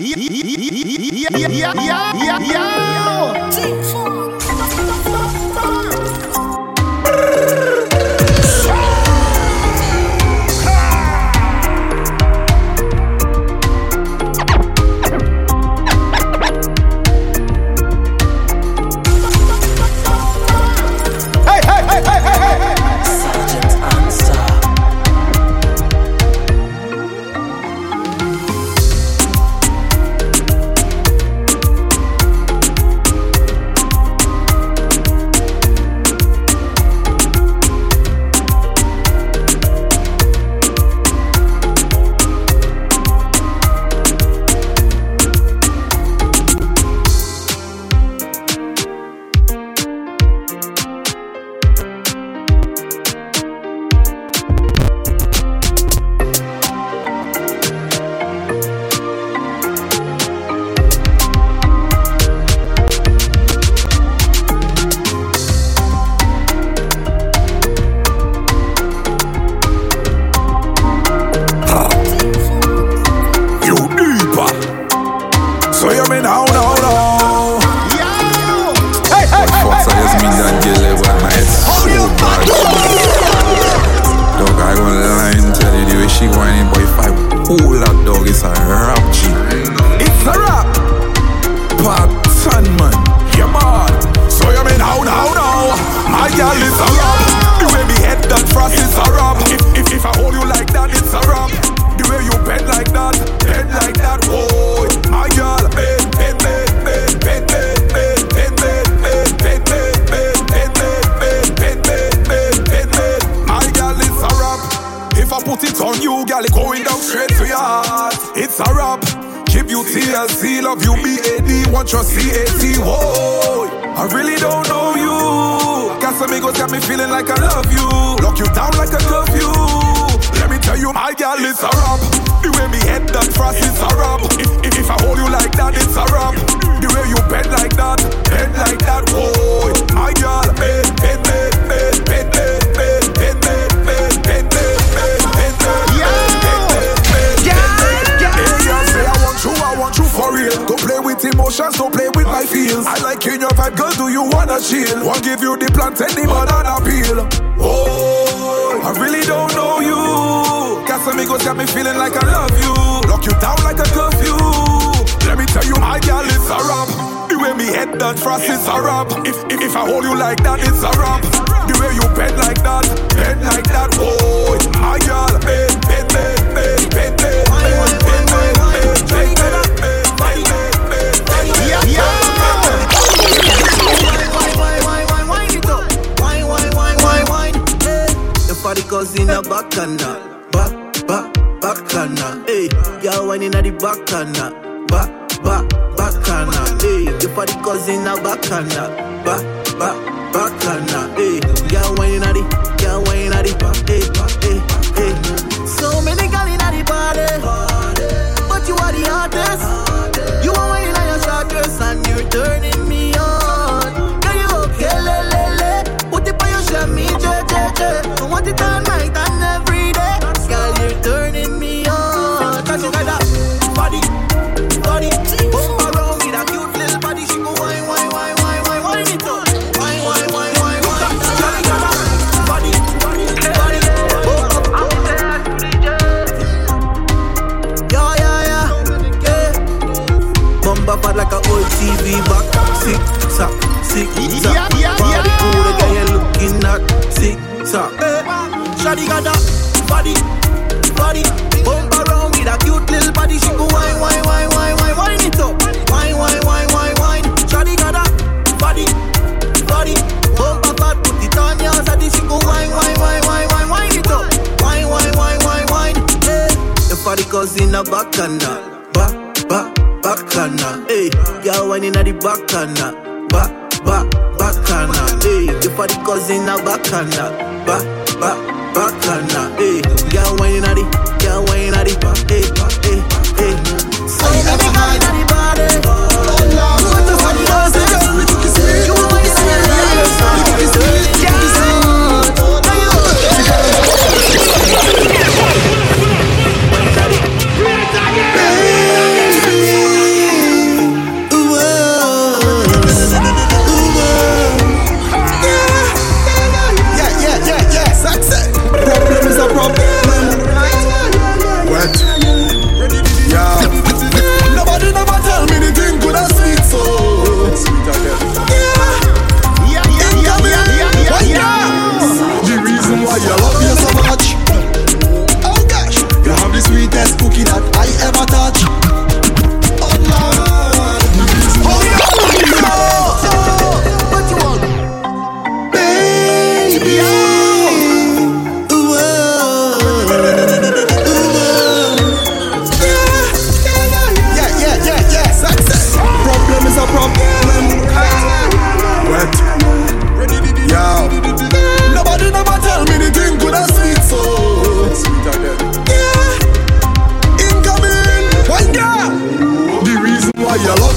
你你你呀你呀你呀你呀你呀你呀你呀 a Z, love you, B A D, want your C A T. Whoa, I really don't know you. Casamigos got me feeling like I love you. Lock you down like a curfew. Let me tell you, my gal is a rap. The way me head that frost is a rap. If, if, I hold you like that, it's a rap. The way you bend like that, bend like that, boy. detail. One give you the plant and the banana peel. Oh, I really don't know you. Casamigos got me feeling like I love you. Lock you down like a curfew. Let me tell you, my girl, it's a rap. The way me head that frost is a rap. If, if, if I hold you like that, it's a rap. The way you bend like that, bend like that, oh, my girl, bend, eh, bend. Eh. a bacana. ba back, bacana. Hey, y'all whining at the bacana. ba ba bacana. Hey, your party causing a bacana. ba ba bacana. Hey, y'all whining at the, y'all whining at the, hey, hey. pad like a old TV back. Sick, sack, sick, sack. Body cool, the guy looking at. Sick, sack. Shawty got that body, body. Bump around with a cute little body. She go wine, wine, wine, wine, wine, wine it up. Wine, wine, wine, wine, wine. Shawty got that body, body. Bump a fat, put it on your body. She go wine, wine, wine, wine, wine, wine it up. Wine, wine, wine, wine, wine. Hey, the party goes in a bacana, back, back, bacana. Hey, girl, when in the back corner, back, back, back corner. Eh, hey, the party cousin, now back corner, back, back, back corner. Eh, hey, girl, when in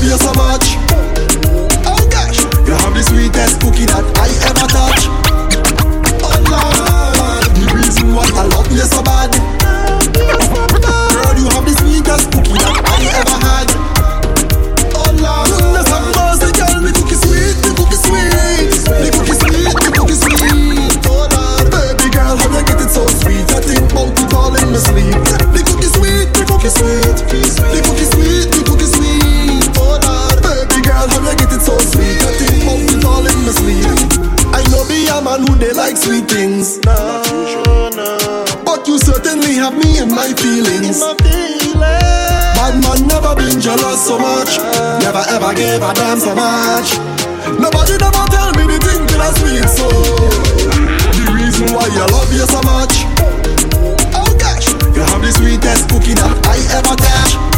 love you in my feelings. Bad man never been jealous so much. Never ever gave a damn so much. Nobody never tell me the thing that I sweet so. The reason why I love you so much. Oh gosh, you have the sweetest cookie that I ever touch.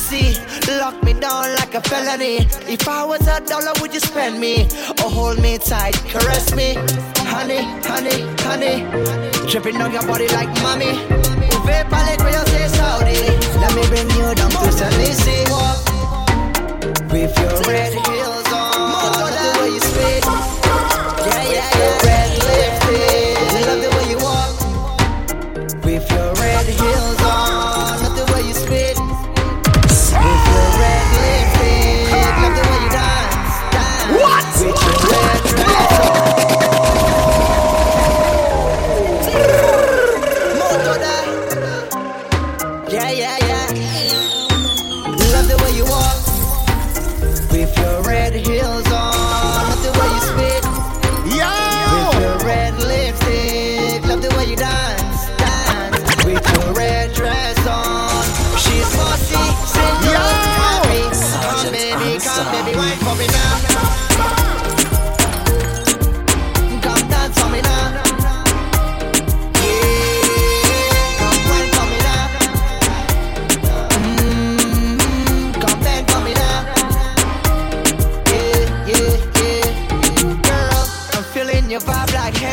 Hennessy. Lock me down like a felony. If I was a dollar, would you spend me? Or hold me tight, caress me? Honey, honey, honey. Dripping on your body like mommy. Uve palette where you say Saudi. Let me bring you down to Tennessee. With your red heels on.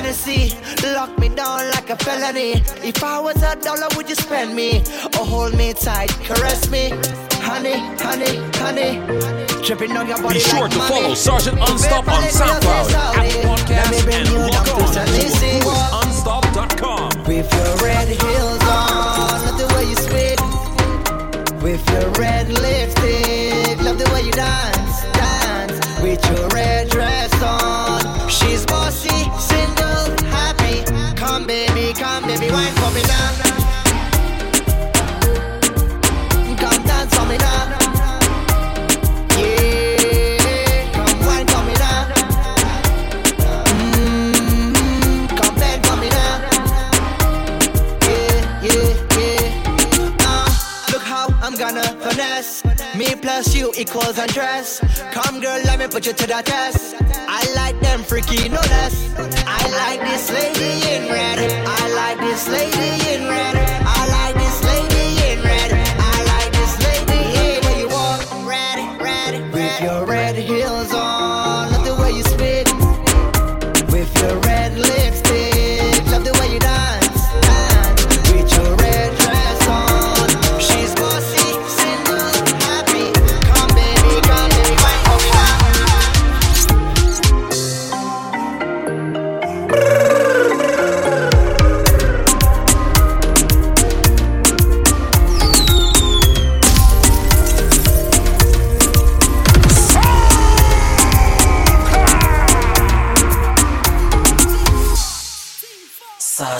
Hennessy. Lock me down like a felony. If I was a dollar, would you spend me? Or hold me tight, caress me? Honey, honey, honey. Dripping on your body Be sure like to money. follow Sergeant Unstop on SoundCloud, Apple Podcasts, and log on to unstop.com. With your red heels on, love the way you spit. With your red lipstick, love the way you dance, dance. With your red look how I'm gonna finesse. Me plus you equals undress. Come, girl, let me put you to the test. I like them freaky, no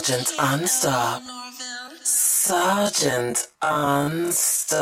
Sergeant Unstop. Sergeant Unstop.